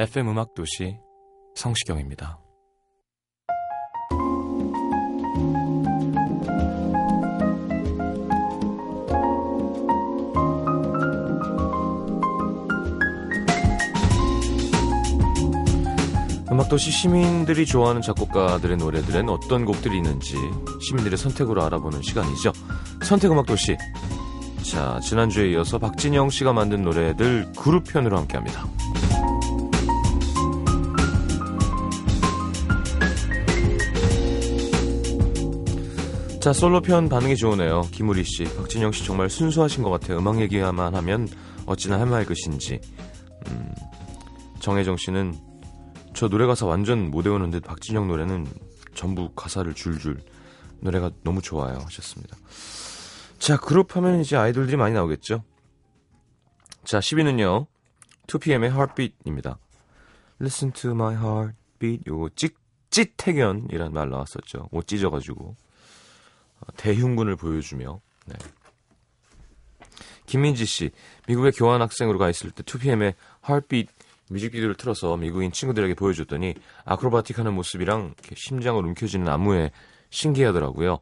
FM 음악 도시 성시경입니다. 음악도시 시민들이 좋아하는 작곡가들의 노래들엔 어떤 곡들이 있는지 시민들의 선택으로 알아보는 시간이죠. 선택음악도시. 자, 지난주에 이어서 박진영 씨가 만든 노래들 그룹편으로 함께 합니다. 자, 솔로편 반응이 좋으네요. 김우리 씨, 박진영 씨 정말 순수하신 것 같아요. 음악 얘기만 하면 어찌나 해맑으신지. 음, 정혜정 씨는 저 노래 가사 완전 못 외우는데 박진영 노래는 전부 가사를 줄줄 노래가 너무 좋아요 하셨습니다. 자, 그룹 하면 이제 아이돌들이 많이 나오겠죠. 자, 10위는요. 2PM의 Heartbeat입니다. Listen to my heartbeat. 요거 찌, 찌태견이란 말 나왔었죠. 옷 찢어가지고. 대흉군을 보여주며. 네. 김민지 씨, 미국에 교환학생으로 가 있을 때 2PM의 Heartbeat 뮤직비디오를 틀어서 미국인 친구들에게 보여줬더니 아크로바틱하는 모습이랑 심장을 움켜쥐는 안무에 신기하더라고요.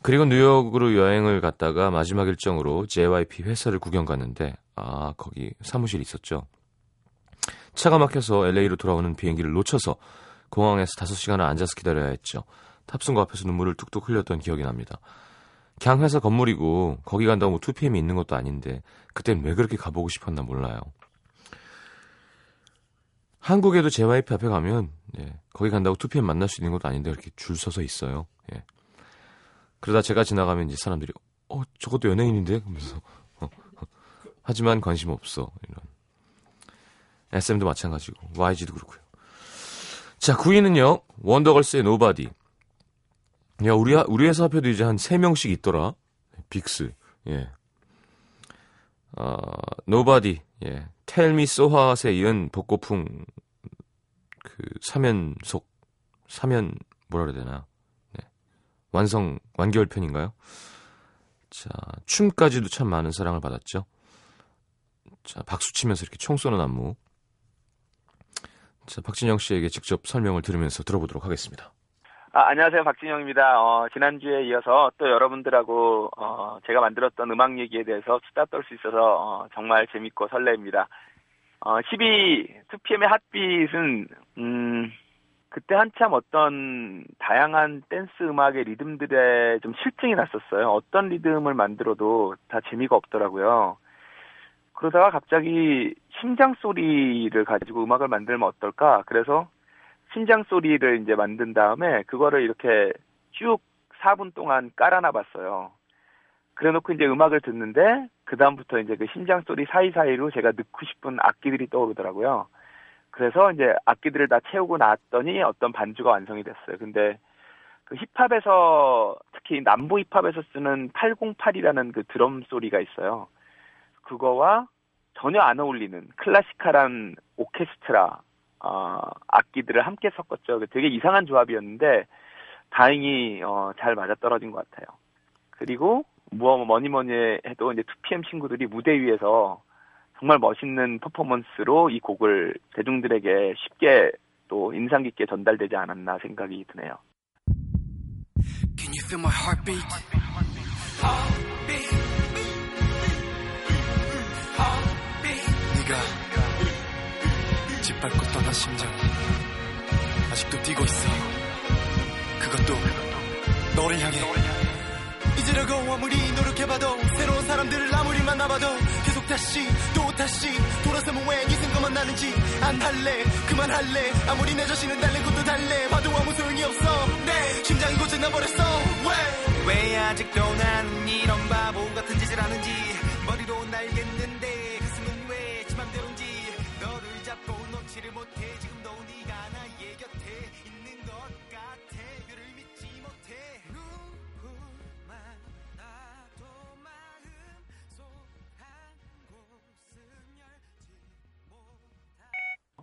그리고 뉴욕으로 여행을 갔다가 마지막 일정으로 JYP 회사를 구경 갔는데 아 거기 사무실이 있었죠. 차가 막혀서 LA로 돌아오는 비행기를 놓쳐서 공항에서 5시간을 앉아서 기다려야 했죠. 탑승구 앞에서 눈물을 뚝뚝 흘렸던 기억이 납니다. 그냥 회사 건물이고 거기 간다고 2PM이 있는 것도 아닌데 그땐 왜 그렇게 가보고 싶었나 몰라요. 한국에도 JYP 앞에 가면 예, 거기 간다고 2PM 만날 수 있는 것도 아닌데 이렇게 줄 서서 있어요. 예. 그러다 제가 지나가면 이제 사람들이 어 저것도 연예인인데 그러면서 어, 어. 하지만 관심 없어 이런 SM도 마찬가지고 YG도 그렇고요. 자 9위는요 원더걸스의 Nobody. 야 우리 우리 회사 앞에도 이제 한 3명씩 있더라. 빅스. 예. 어, Nobody. 예. Tell Me So Hot에 이은 복고풍 그 삼연속 삼연 뭐라 그래야 되나? 네. 완성 완결편인가요? 자, 춤까지도 참 많은 사랑을 받았죠. 자, 박수 치면서 이렇게 총 쏘는 안무. 자, 박진영 씨에게 직접 설명을 들으면서 들어보도록 하겠습니다. 아, 안녕하세요. 박진영입니다. 어, 지난주에 이어서 또 여러분들하고, 어, 제가 만들었던 음악 얘기에 대해서 수다 떨 수 있어서, 어, 정말 재밌고 설레입니다. 어, 12, 2PM의 핫빛은, 음, 그때 한참 어떤 다양한 댄스 음악의 리듬들에 좀 실증이 났었어요. 어떤 리듬을 만들어도 다 재미가 없더라고요. 그러다가 갑자기 심장 소리를 가지고 음악을 만들면 어떨까? 그래서 심장 소리를 이제 만든 다음에 그거를 이렇게 쭉 4분 동안 깔아놔 봤어요. 그래 놓고 이제 음악을 듣는데 그 다음부터 이제 그 심장 소리 사이사이로 제가 넣고 싶은 악기들이 떠오르더라고요. 그래서 이제 악기들을 다 채우고 나왔더니 어떤 반주가 완성이 됐어요. 근데 그 힙합에서 특히 남부 힙합에서 쓰는 808이라는 그 드럼 소리가 있어요. 그거와 전혀 안 어울리는 클래시컬한 오케스트라 어, 악기들을 함께 섞었죠. 되게 이상한 조합이었는데 다행히 어, 잘 맞아떨어진 것 같아요. 그리고 뭐 뭐니 뭐니 해도 이제 2PM 친구들이 무대 위에서 정말 멋있는 퍼포먼스로 이 곡을 대중들에게 쉽게 또 인상 깊게 전달되지 않았나 생각이 드네요. Can you feel my heartbeat? heartbeat. heartbeat. 밟고 떠난 심장. 아직도 뛰고 있어. 그것도 너를 향해. 잊으려고 아무리 노력해봐도 새로운 사람들을 아무 나봐도 계속 다시 또 다시 돌아서면 왜 이승 것만 나는지 안 할래. 그만할래. 아무리 내 자신은 달래 것도 달래. 봐도 아무 소용이 없어. 내 심장이 고장나버렸어. 왜? 왜 아직도 나는 이런 바보 같은 짓을 하는지 머리로 날겠는 놓지를 못해 지금 도 네가 나의 곁에 있는 것 같아 그를 믿지 못해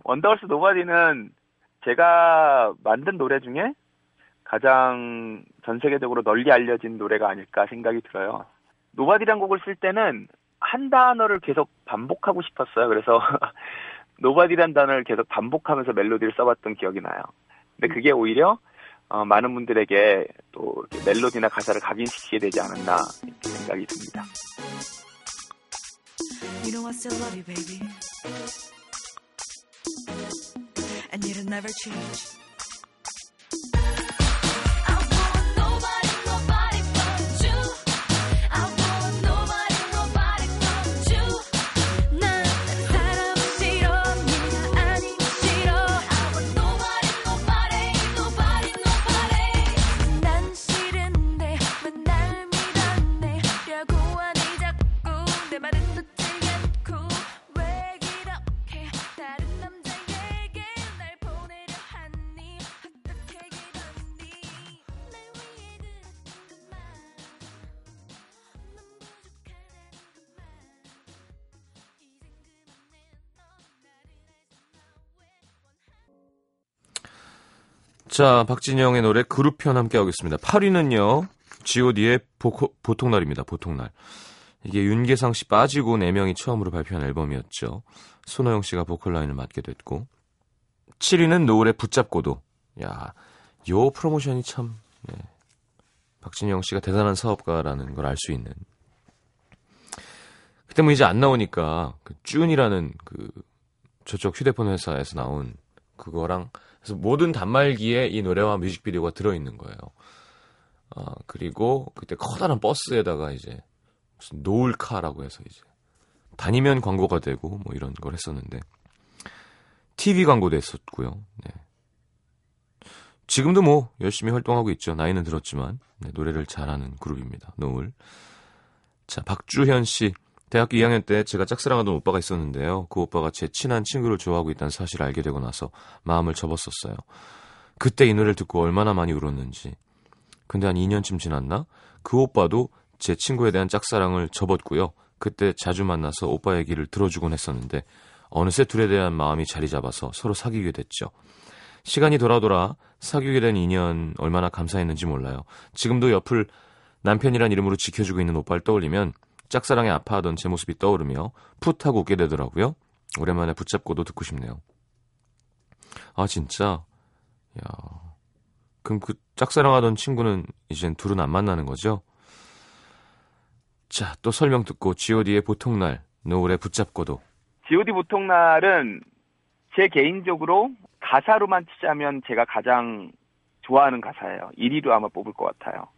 원더걸스 Nobody는 제가 만든 노래 중에 가장 전 세계적으로 널리 알려진 노래가 아닐까 생각이 들어요. Nobody란 곡을 쓸 때는 한 단어를 계속 반복하고 싶었어요. 그래서 Nobody란 단어를 계속 반복하면서 멜로디를 써봤던 기억이 나요. 근데 그게 오히려 어, 많은 분들에게 또 멜로디나 가사를 각인시키게 되지 않았나 이렇게 생각이 듭니다. You know I still love you, baby. And it'll never change. 자, 박진영의 노래 그룹 편 함께 하겠습니다. 8위는요, god의 보, 보통날입니다. 보통날. 이게 윤계상 씨 빠지고 4명이 처음으로 발표한 앨범이었죠. 손호영 씨가 보컬 라인을 맡게 됐고. 7위는 노을의 붙잡고도. 야, 요 프로모션이 참, 네. 박진영 씨가 대단한 사업가라는 걸 알 수 있는. 그때 뭐 이제 안 나오니까, 그 쭌이라는 그, 저쪽 휴대폰 회사에서 나온 그거랑 그래서 모든 단말기에 이 노래와 뮤직비디오가 들어있는 거예요. 아, 그리고 그때 커다란 버스에다가 이제 무슨 노을카라고 해서 이제 다니면 광고가 되고 뭐 이런 걸 했었는데 TV 광고도 했었고요. 네. 지금도 뭐 열심히 활동하고 있죠. 나이는 들었지만 네, 노래를 잘하는 그룹입니다. 노을. 자, 박주현 씨. 대학교 2학년 때 제가 짝사랑하던 오빠가 있었는데요. 그 오빠가 제 친한 친구를 좋아하고 있다는 사실을 알게 되고 나서 마음을 접었었어요. 그때 이 노래를 듣고 얼마나 많이 울었는지. 근데 한 2년쯤 지났나? 그 오빠도 제 친구에 대한 짝사랑을 접었고요. 그때 자주 만나서 오빠 얘기를 들어주곤 했었는데 어느새 둘에 대한 마음이 자리 잡아서 서로 사귀게 됐죠. 시간이 돌아 돌아 사귀게 된 인연 얼마나 감사했는지 몰라요. 지금도 옆을 남편이란 이름으로 지켜주고 있는 오빠를 떠올리면 짝사랑에 아파하던 제 모습이 떠오르며 풋 하고 웃게 되더라고요. 오랜만에 붙잡고도 듣고 싶네요. 아 진짜? 야 그럼 그 짝사랑하던 친구는 이젠 둘은 안 만나는 거죠? 자, 또 설명 듣고 god의 보통날, 노을에 붙잡고도 G.O.D 보통날은 제 개인적으로 가사로만 치자면 제가 가장 좋아하는 가사예요. 1위로 아마 뽑을 것 같아요.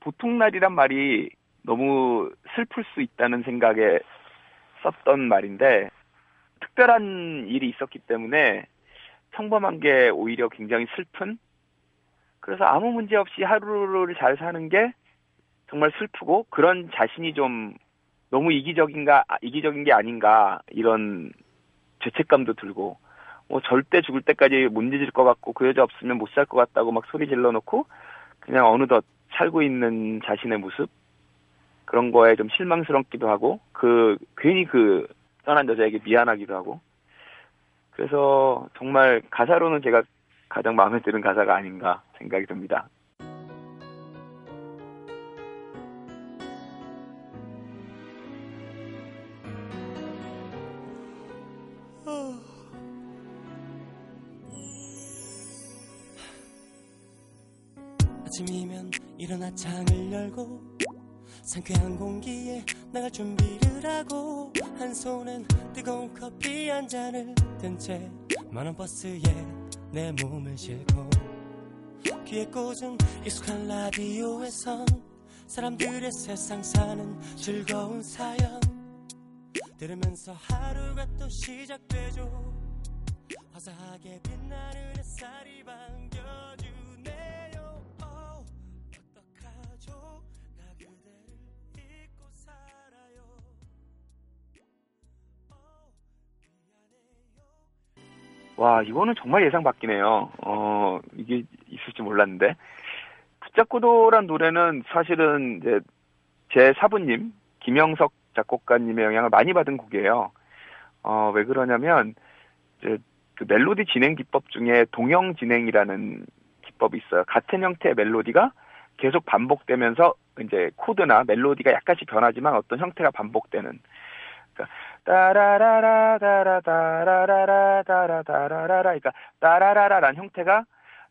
보통날이란 말이 너무 슬플 수 있다는 생각에 썼던 말인데 특별한 일이 있었기 때문에 평범한 게 오히려 굉장히 슬픈? 그래서 아무 문제 없이 하루를 잘 사는 게 정말 슬프고 그런 자신이 좀 너무 이기적인가 아, 이기적인 게 아닌가 이런 죄책감도 들고 뭐 절대 죽을 때까지 못 잊을 것 같고 그 여자 없으면 못 살 것 같다고 막 소리 질러 놓고 그냥 어느덧 살고 있는 자신의 모습 그런 거에 좀 실망스럽기도 하고 그 괜히 그 떠난 여자에게 미안하기도 하고 그래서 정말 가사로는 제가 가장 마음에 드는 가사가 아닌가 생각이 듭니다. 아침이면 일어나 창을 열고 상쾌한 공기에 나갈 준비를 하고 한 손엔 뜨거운 커피 한 잔을 든 채 만원 버스에 내 몸을 싣고 귀에 꽂은 익숙한 라디오에선 사람들의 세상 사는 즐거운 사연 들으면서 하루가 또 시작되죠. 화사하게 빛나는 햇살이 반 와, 이거는 정말 예상 밖이네요. 어, 이게 있을지 몰랐는데. 붙잡고도란 노래는 사실은 이제 제 사부님, 김영석 작곡가님의 영향을 많이 받은 곡이에요. 어, 왜 그러냐면, 이제 그 멜로디 진행 기법 중에 동형 진행이라는 기법이 있어요. 같은 형태의 멜로디가 계속 반복되면서 이제 코드나 멜로디가 약간씩 변하지만 어떤 형태가 반복되는. 그러니까 따라라라 따라따라라라 따라따라라라 그러니까 따라라라라는 형태가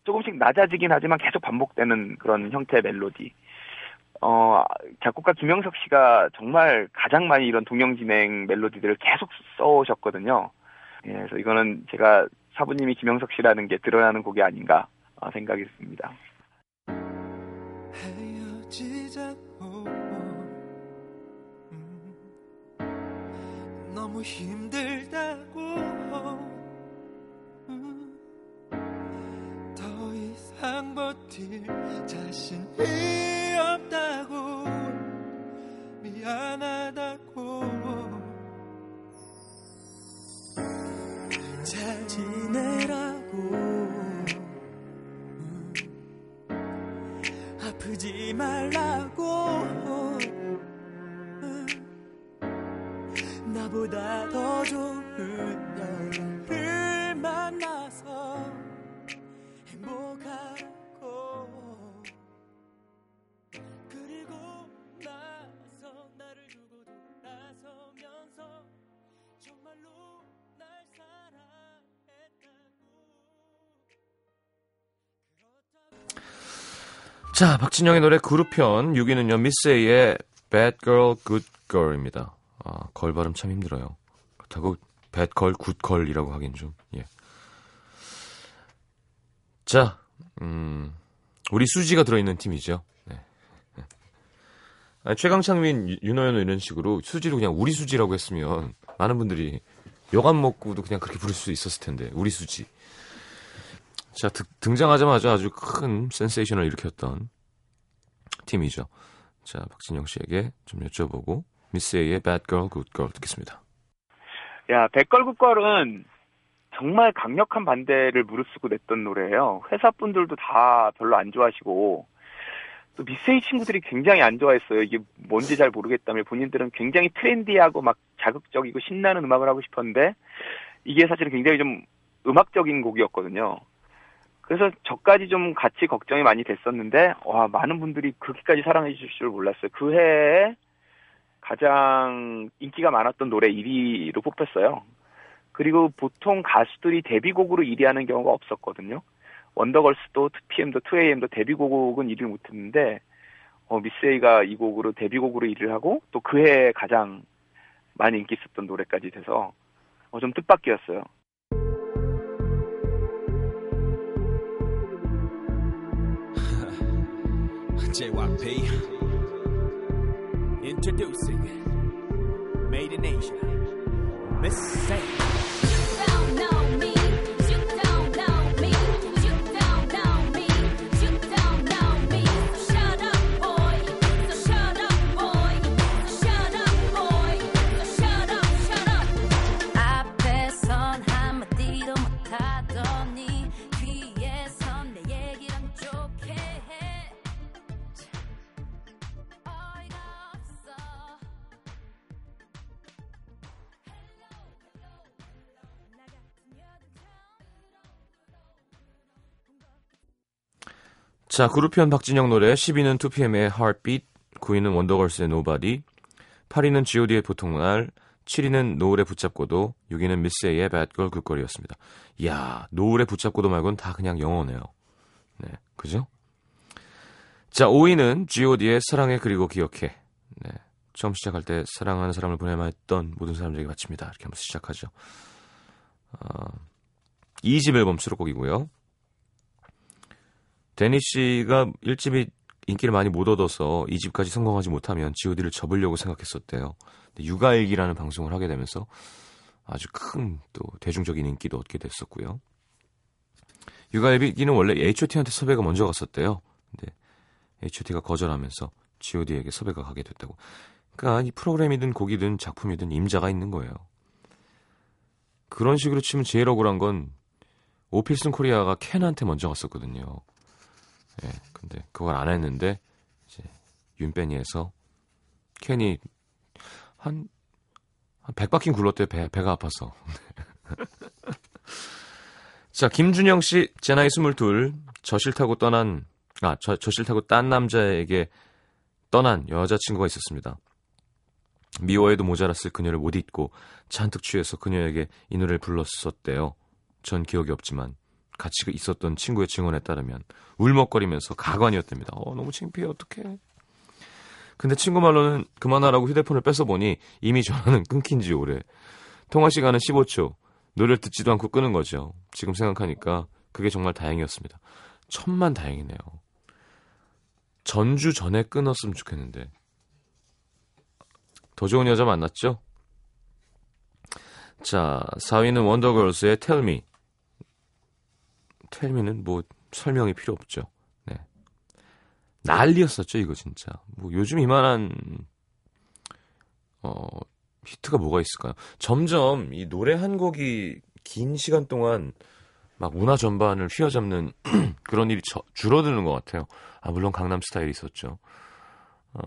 조금씩 낮아지긴 하지만 계속 반복되는 그런 형태의 멜로디. 어, 작곡가 김영석 씨가 정말 가장 많이 이런 동영 진행 멜로디들을 계속 써오셨거든요. 예, 그래서 이거는 제가 사부님이 김영석 씨라는 게 드러나는 곡이 아닌가 어, 생각이 듭니다. 헤어지자고 너무 힘들다고. 음, 더 이상 버틸 자신이 자, 박진영의 노래 그룹편 6위는요, 미스에이의 Bad Girl, Good Girl입니다. 아, 걸 발음 참 힘들어요. 그렇다고 Bad Girl, Good Girl이라고 하긴 좀, 예. 자, 음, 우리 수지가 들어있는 팀이죠. 네. 아니, 최강창민, 유- 윤호연 이런 식으로 수지를 그냥 우리 수지라고 했으면 많은 분들이 여간 먹고도 그냥 그렇게 부를 수 있었을 텐데, 우리 수지. 자, 드- 등장하자마자 아주 큰 센세이션을 일으켰던 팀이죠. 자, 박진영 씨에게 좀 여쭤보고 미스 A의 Bad Girl, Good Girl 듣겠습니다. 야, 백걸굿걸은 정말 강력한 반대를 무릅쓰고 냈던 노래예요. 회사 분들도 다 별로 안 좋아하시고 또 미세이 친구들이 굉장히 안 좋아했어요. 이게 뭔지 잘 모르겠다며 본인들은 굉장히 트렌디하고 막 자극적이고 신나는 음악을 하고 싶었는데 이게 사실은 굉장히 좀 음악적인 곡이었거든요. 그래서 저까지 좀 같이 걱정이 많이 됐었는데 와 많은 분들이 그렇게까지 사랑해 주실 줄 몰랐어요. 그 해에 가장 인기가 많았던 노래 1위로 뽑혔어요. 그리고 보통 가수들이 데뷔곡으로 1위 하는 경우가 없었거든요. 원더걸스도 2PM도 2AM도 데뷔곡은 1위를 못했는데 어, 미스에이가 이 곡으로 데뷔곡으로 1위를 하고 또 그 해에 가장 많이 인기 있었던 노래까지 돼서 어, 좀 뜻밖이었어요. JYP Introducing Made in Asia Miss Say 자, 그룹편 박진영 노래 10위는 2PM의 Heartbeat, 9위는 원더걸스의 Nobody, 8위는 G.O.D의 보통날, 7위는 노을에 붙잡고도, 6위는 미스 A의 Bad Girl Good Girl이었습니다. 이야, 노을에 붙잡고도 말고는 다 그냥 영어네요. 네, 그죠? 자, 5위는 G.O.D의 사랑해 그리고 기억해. 네, 처음 시작할 때 사랑하는 사람을 보내만 했던 모든 사람들에게 바칩니다. 이렇게 하면서 시작하죠. 어, 2집 앨범 수록곡이고요. 데니 씨가 1집이 인기를 많이 못 얻어서 이 집까지 성공하지 못하면 G.O.D를 접으려고 생각했었대요. 근데 육아일기라는 방송을 하게 되면서 아주 큰 또 대중적인 인기도 얻게 됐었고요. 육아일기는 원래 H.O.T한테 섭외가 먼저 갔었대요. 근데 H.O.T가 거절하면서 G.O.D에게 섭외가 가게 됐다고. 그러니까 이 프로그램이든 곡이든 작품이든 임자가 있는 거예요. 그런 식으로 치면 제일 억울한 건 오필슨 코리아가 켄한테 먼저 갔었거든요. 예, 근데 그걸 안 했는데 이제 윤빼니에서 켄이 한, 한 100바퀴 굴렀대요. 배, 배가 아파서. 자, 김준영 씨, 제 나이 22, 저 싫다고 떠난, 아, 저, 저 싫다고 딴 남자에게 떠난 여자친구가 있었습니다. 미워해도 모자랐을 그녀를 못 잊고 잔뜩 취해서 그녀에게 이 노래를 불렀었대요. 전 기억이 없지만 같이 있었던 친구의 증언에 따르면 울먹거리면서 가관이었답니다. 어, 너무 창피해, 어떡해. 근데 친구 말로는 그만하라고 휴대폰을 뺏어보니 이미 전화는 끊긴 지 오래. 통화 시간은 15초. 노래를 듣지도 않고 끄는 거죠. 지금 생각하니까 그게 정말 다행이었습니다. 천만 다행이네요. 전주 전에 끊었으면 좋겠는데. 더 좋은 여자 만났죠? 자, 4위는 원더걸스의 Tell Me. Me는 뭐 설명이 필요 없죠. 네. 난리였었죠, 이거 진짜. 뭐 요즘 이만한 어 히트가 뭐가 있을까요? 점점 이 노래 한 곡이 긴 시간 동안 막 문화 전반을 휘어잡는 그런 일이 저- 줄어드는 것 같아요. 아, 물론 강남 스타일이 있었죠. 어,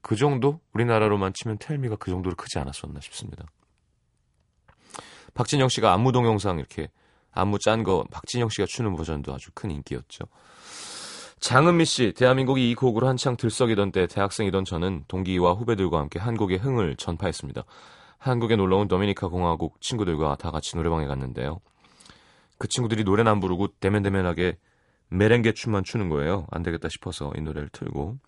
그 정도? 우리나라로만 치면 텔미가 그 정도로 크지 않았었나 싶습니다. 박진영 씨가 안무 동영상 이렇게 안무 짠 거 박진영 씨가 추는 버전도 아주 큰 인기였죠. 장은미 씨, 대한민국이 이 곡으로 한창 들썩이던 때 대학생이던 저는 동기와 후배들과 함께 한국의 흥을 전파했습니다. 한국에 놀러온 도미니카 공화국 친구들과 다 같이 노래방에 갔는데요. 그 친구들이 노래는 안 부르고 대면대면하게 메렝게 춤만 추는 거예요. 안 되겠다 싶어서 이 노래를 틀고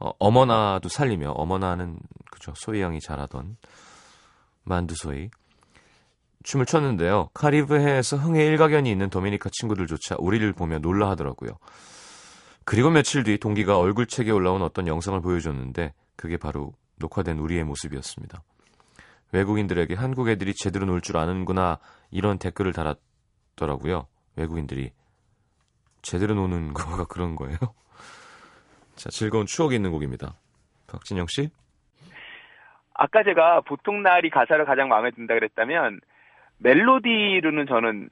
어, 어머나도 살리며 어머나는 그죠 소희 양이 잘하던 만두 소희 춤을 췄는데요. 카리브해에서 흥의 일가견이 있는 도미니카 친구들조차 우리를 보며 놀라 하더라고요. 그리고 며칠 뒤 동기가 얼굴책에 올라온 어떤 영상을 보여줬는데 그게 바로 녹화된 우리의 모습이었습니다. 외국인들에게 한국 애들이 제대로 놀 줄 아는구나 이런 댓글을 달았더라고요. 외국인들이 제대로 노는 거가 그런 거예요. 자, 즐거운 추억이 있는 곡입니다. 박진영 씨? 아까 제가 보통 날이 가사를 가장 마음에 든다 그랬다면 멜로디로는 저는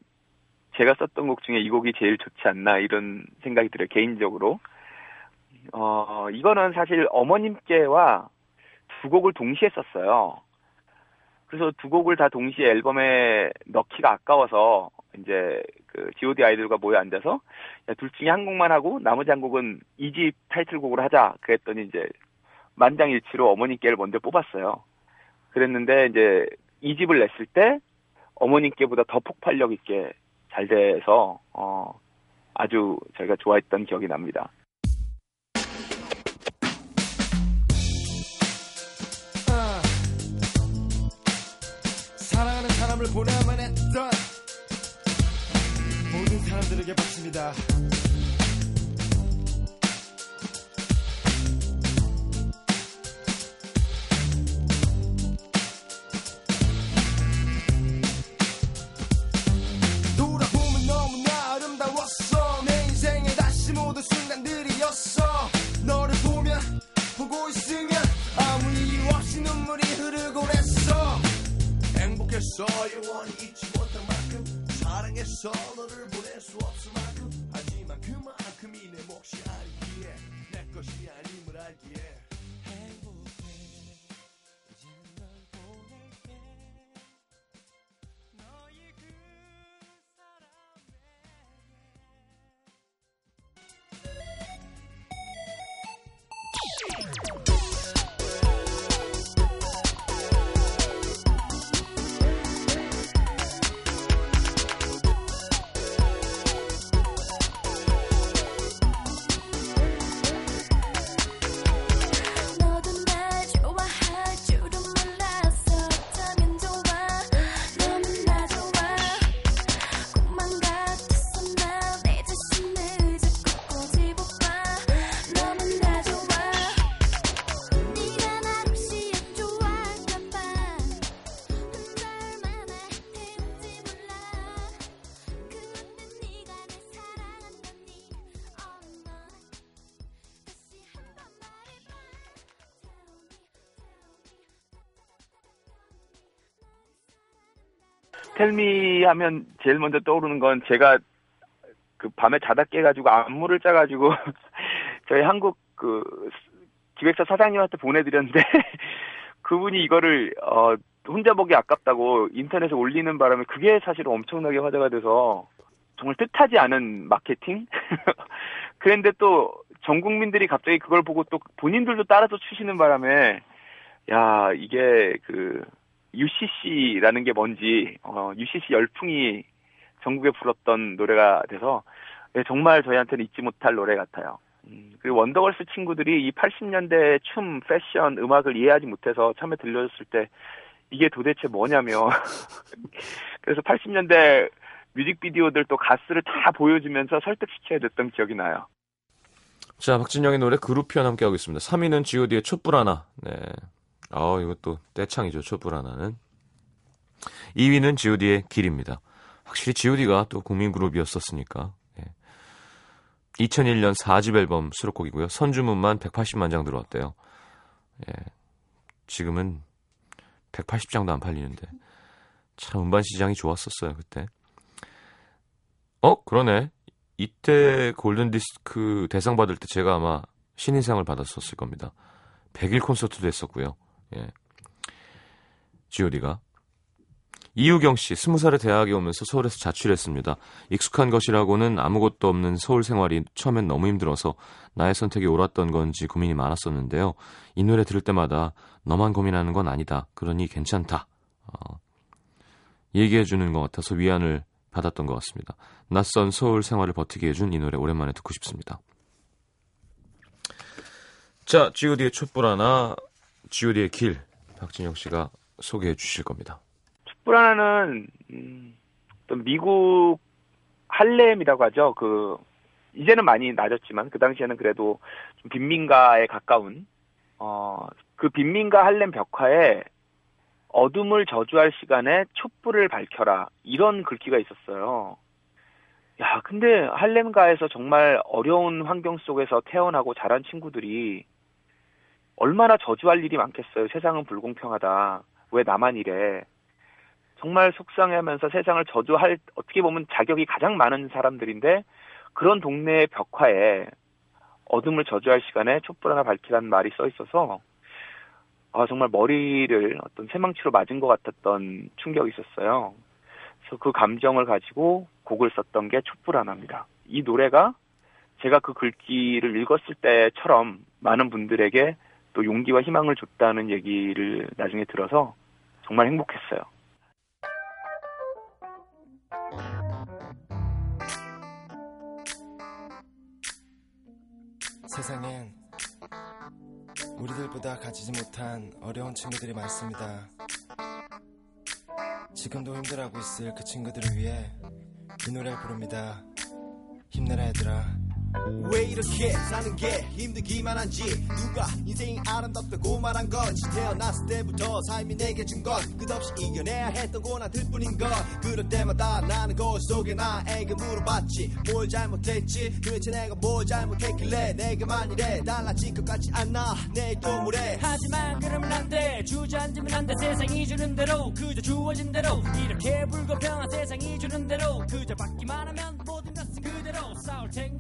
제가 썼던 곡 중에 이 곡이 제일 좋지 않나 이런 생각이 들어요 개인적으로 어 이거는 사실 어머님께와 두 곡을 동시에 썼어요 그래서 두 곡을 다 동시에 앨범에 넣기가 아까워서 이제 그 G.O.D 아이들과 모여 앉아서 야, 둘 중에 한 곡만 하고 나머지 한 곡은 이 집 타이틀곡으로 하자 그랬더니 이제 만장일치로 어머님께를 먼저 뽑았어요. 그랬는데 이제 이 집을 냈을 때 어머님께보다 더 폭발력 있게 잘 돼서 어 아주 저희가 좋아했던 기억이 납니다. 아. 사랑하는 사람을 보내야만 했던 모든 사람들에게 바칩니다. 모든 순간들이었어. 너를 보면 보고 있으면 아무 이유 없이 눈물이 흐르고 그랬어. 행복했어. 영원히 잊지 못할 만큼 사랑했어. 너를 보낼 수 없을 만큼 텔미 하면 제일 먼저 떠오르는 건 제가 그 밤에 자다 깨가지고 안무를 짜가지고 저희 한국 그 기획사 사장님한테 보내드렸는데 그분이 이거를 어 혼자 보기 아깝다고 인터넷에 올리는 바람에 그게 사실 엄청나게 화제가 돼서 정말 뜻하지 않은 마케팅? 그런데 또 전 국민들이 갑자기 그걸 보고 또 본인들도 따라서 추시는 바람에 야 이게 그 UCC라는 게 뭔지 어 UCC 열풍이 전국에 불었던 노래가 돼서 네, 정말 저희한테는 잊지 못할 노래 같아요. 음, 그리고 원더걸스 친구들이 이 80년대 춤, 패션, 음악을 이해하지 못해서 처음에 들려줬을 때 이게 도대체 뭐냐며 그래서 80년대 뮤직비디오들 또 가수를 다 보여주면서 설득시켜야 됐던 기억이 나요. 자, 박진영의 노래 그룹편 함께 하겠습니다. 3위는 G.O.D의 촛불 하나. 네. 아, 이것도 떼창이죠. 촛불 하나는. 2위는 G.O.D의 길입니다. 확실히 G.O.D가 또 국민 그룹이었었으니까. 예. 2001년 4집 앨범 수록곡이고요. 선주문만 180만 장 들어왔대요. 예. 지금은 180장도 안 팔리는데. 참 음반 시장이 좋았었어요, 그때. 어, 그러네. 이때 골든 디스크 대상 받을 때 제가 아마 신인상을 받았었을 겁니다. 100일 콘서트도 했었고요. 예. G.O.D가 이유경 씨, 스무 살에 대학에 오면서 서울에서 자취했습니다. 익숙한 것이라고는 아무것도 없는 서울 생활이 처음엔 너무 힘들어서 나의 선택이 옳았던 건지 고민이 많았었는데요. 이 노래 들을 때마다 너만 고민하는 건 아니다. 그러니 괜찮다. 어, 얘기해 주는 것 같아서 위안을 받았던 것 같습니다. 낯선 서울 생활을 버티게 해준 이 노래 오랜만에 듣고 싶습니다. 자, G.O.D의 촛불 하나, G.O.D의 길, 박진영 씨가 소개해 주실 겁니다. 촛불 하나는 음, 또 미국 할렘이라고 하죠. 그 이제는 많이 낮았지만 그 당시에는 그래도 좀 빈민가에 가까운 어 그 빈민가 할렘 벽화에 어둠을 저주할 시간에 촛불을 밝혀라 이런 글귀가 있었어요. 야, 근데 할렘가에서 정말 어려운 환경 속에서 태어나고 자란 친구들이 얼마나 저주할 일이 많겠어요. 세상은 불공평하다. 왜 나만 이래? 정말 속상해하면서 세상을 저주할 어떻게 보면 자격이 가장 많은 사람들인데 그런 동네의 벽화에 어둠을 저주할 시간에 촛불 하나 밝히라는 말이 써 있어서 아 정말 머리를 어떤 새망치로 맞은 것 같았던 충격이 있었어요. 그래서 그 감정을 가지고 곡을 썼던 게 촛불 하나입니다. 이 노래가 제가 그 글귀를 읽었을 때처럼 많은 분들에게 또 용기와 희망을 줬다는 얘기를 나중에 들어서 정말 행복했어요. 세상엔 우리들보다 가지지 못한 어려운 친구들이 많습니다. 지금도 힘들어하고 있을 그 친구들을 위해 이 노래를 부릅니다. 힘내라 얘들아. 왜 이렇게 사는 게 힘들기만 한지? 누가 인생이 아름답다고 말한 건지 태어났을 때부터 삶이 내게 준 건 끝없이 이겨내야 했던 고난들 뿐인 걸 그럴 때마다 나는 거울 속에 나에게 물어봤지. 뭘 잘못했지? 도대체 내가 뭘 잘못했길래 내게만 이래? 달라질 것 같지 않아. 내일도 모레 하지만 그러면 안돼. 주저앉으면 안돼. 세상이 주는 대로 그저 주어진 대로. 이렇게 불공평한 세상이 주는 대로 그저 받기만 하면 모든 것은 그대로. 싸울 텐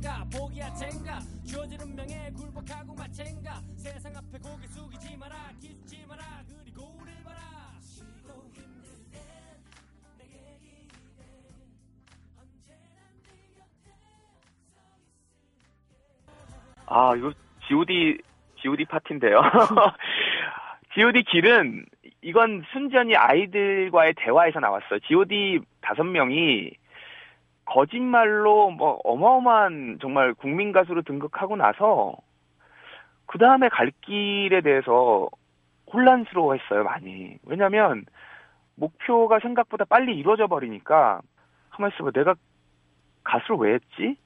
아, 이거 G.O.D, G.O.D 파티인데요. G.O.D 길은, 이건 순전히 아이들과의 대화에서 나왔어요. G.O.D 다섯 명이 거짓말로 뭐 어마어마한 정말 국민 가수로 등극하고 나서, 그 다음에 갈 길에 대해서 혼란스러워 했어요, 많이. 왜냐면, 목표가 생각보다 빨리 이루어져 버리니까, 가만히 있어봐, 내가 가수를 왜 했지?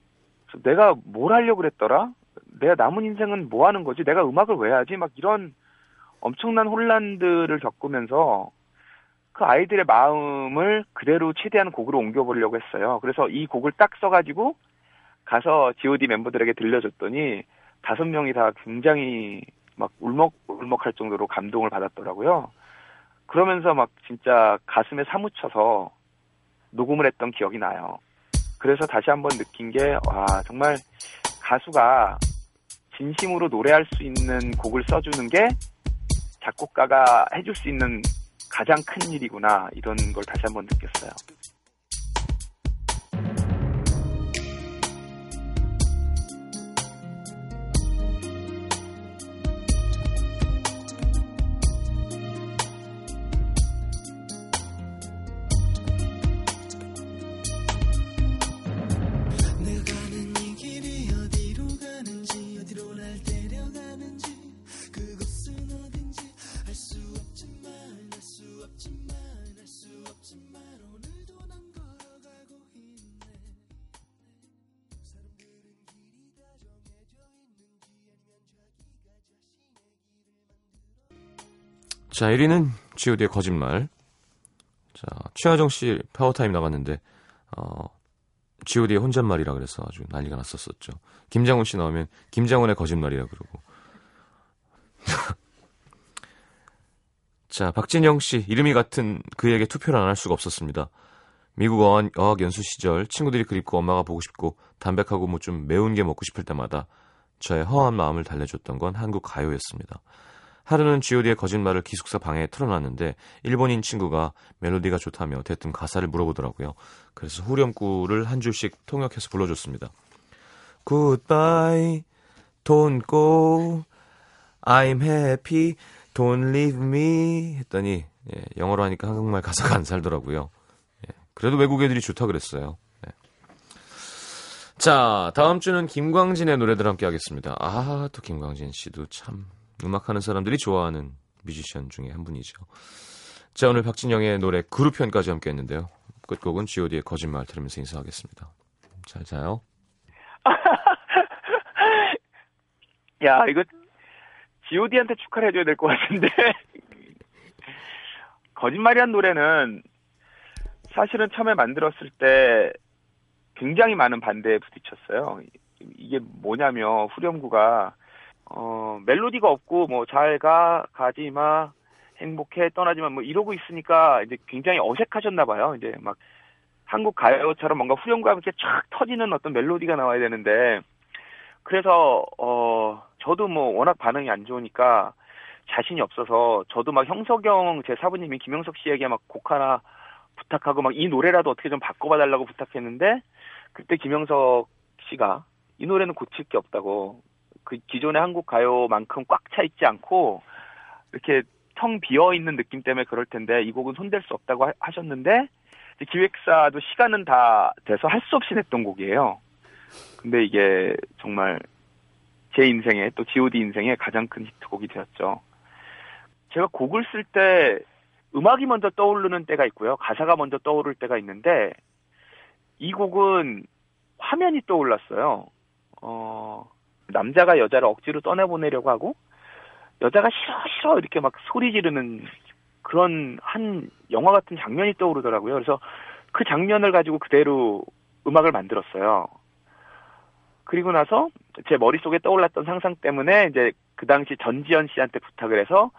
내가 뭘 하려고 그랬더라? 내가 남은 인생은 뭐 하는 거지? 내가 음악을 왜 하지? 막 이런 엄청난 혼란들을 겪으면서 그 아이들의 마음을 그대로 최대한 곡으로 옮겨보려고 했어요. 그래서 이 곡을 딱 써가지고 가서 G.O.D 멤버들에게 들려줬더니 다섯 명이 다 굉장히 막 울먹울먹할 정도로 감동을 받았더라고요. 그러면서 막 진짜 가슴에 사무쳐서 녹음을 했던 기억이 나요. 그래서 다시 한번 느낀 게, 와, 정말 가수가 진심으로 노래할 수 있는 곡을 써주는 게 작곡가가 해줄 수 있는 가장 큰 일이구나, 이런 걸 다시 한번 느꼈어요. 자, 1위는 G.O.D의 거짓말. 자, 최화정 씨 파워타임 나갔는데, 어, G.O.D의 혼잣말이라 그래서 아주 난리가 났었었죠. 김장훈 씨 나오면 김장훈의 거짓말이라 그러고. 자, 박진영 씨 이름이 같은 그에게 투표를 안 할 수가 없었습니다. 미국 어학, 어학 연수 시절 친구들이 그립고 엄마가 보고 싶고 담백하고 뭐 좀 매운 게 먹고 싶을 때마다 저의 허한 마음을 달래줬던 건 한국 가요였습니다. 하루는 G.O.D의 거짓말을 기숙사 방에 틀어놨는데 일본인 친구가 멜로디가 좋다며 대뜸 가사를 물어보더라고요. 그래서 후렴구를 한 줄씩 통역해서 불러줬습니다. Goodbye, don't go, I'm happy, don't leave me 했더니 예, 영어로 하니까 한국말 가사가 안 살더라고요. 예, 그래도 외국 애들이 좋다 그랬어요. 예. 자, 다음 주는 김광진의 노래들 함께 하겠습니다. 아, 또 김광진 씨도 참 음악하는 사람들이 좋아하는 뮤지션 중에 한 분이죠. 자, 오늘 박진영의 노래 그룹편까지 함께 했는데요. 끝곡은 G.O.D의 거짓말 들으면서 인사하겠습니다. 잘 자요. 야, 이거 G.O.D한테 축하를 해줘야 될 것 같은데. 거짓말이란 노래는 사실은 처음에 만들었을 때 굉장히 많은 반대에 부딪혔어요. 이게 뭐냐면 후렴구가 어, 멜로디가 없고 뭐 잘 가, 가지 마, 행복해, 떠나지 마, 뭐 이러고 있으니까 이제 굉장히 어색하셨나 봐요. 이제 막 한국 가요처럼 뭔가 후렴구가 이렇게 촥 터지는 어떤 멜로디가 나와야 되는데 그래서 어 저도 뭐 워낙 반응이 안 좋으니까 자신이 없어서 저도 막 형석영 제 사부님이 김영석 씨에게 막 곡 하나 부탁하고 막 이 노래라도 어떻게 좀 바꿔봐 달라고 부탁했는데 그때 김영석 씨가 이 노래는 고칠 게 없다고 그 기존의 한국 가요만큼 꽉 차 있지 않고 이렇게 텅 비어 있는 느낌 때문에 그럴 텐데 이 곡은 손댈 수 없다고 하- 하셨는데 기획사도 시간은 다 돼서 할 수 없이 냈던 곡이에요. 근데 이게 정말 제 인생에 또 G.O.D 인생의 가장 큰 히트곡이 되었죠. 제가 곡을 쓸 때 음악이 먼저 떠오르는 때가 있고요. 가사가 먼저 떠오를 때가 있는데 이 곡은 화면이 떠올랐어요. 어, 남자가 여자를 억지로 떠내보내려고 하고 여자가 싫어 싫어 이렇게 막 소리 지르는 그런 한 영화 같은 장면이 떠오르더라고요. 그래서 그 장면을 가지고 그대로 음악을 만들었어요. 그리고 나서 제 머릿속에 떠올랐던 상상 때문에 이제 그 당시 전지현 씨한테 부탁을 해서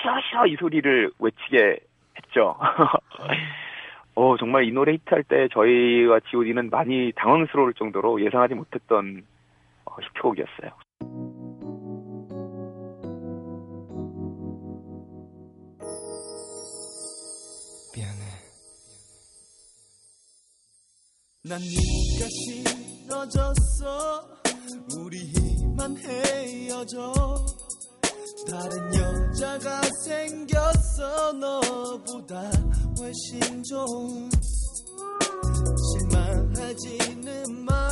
싫어 싫어 이 소리를 외치게 했죠. 어, 정말 이 노래 히트할 때 저희와 G.O.D는 많이 당황스러울 정도로 예상하지 못했던 어, 히트곡이었어요. 미안해. 난 네가 싫어졌어. 우리만 헤어져. 다른 여자가 생겼어. 너보다 훨씬 좋은. 실망하지는 마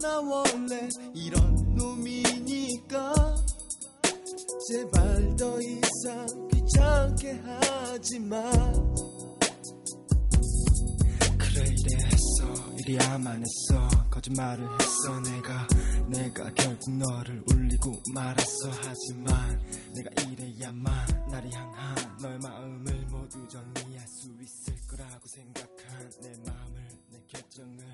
나 원래? 이런 놈이니까. 제발 더 이상 귀찮게 하지마. 그래 이래 했어. 이리야만 했어. 거짓말을 했어. 내가 내가 결국 너를 울리고 말았어. 하지만 내가 이래야만 나를 향한 너의 마음을 모두 정리할 수 있을 거라고 생각한 내 마음을 내 결정을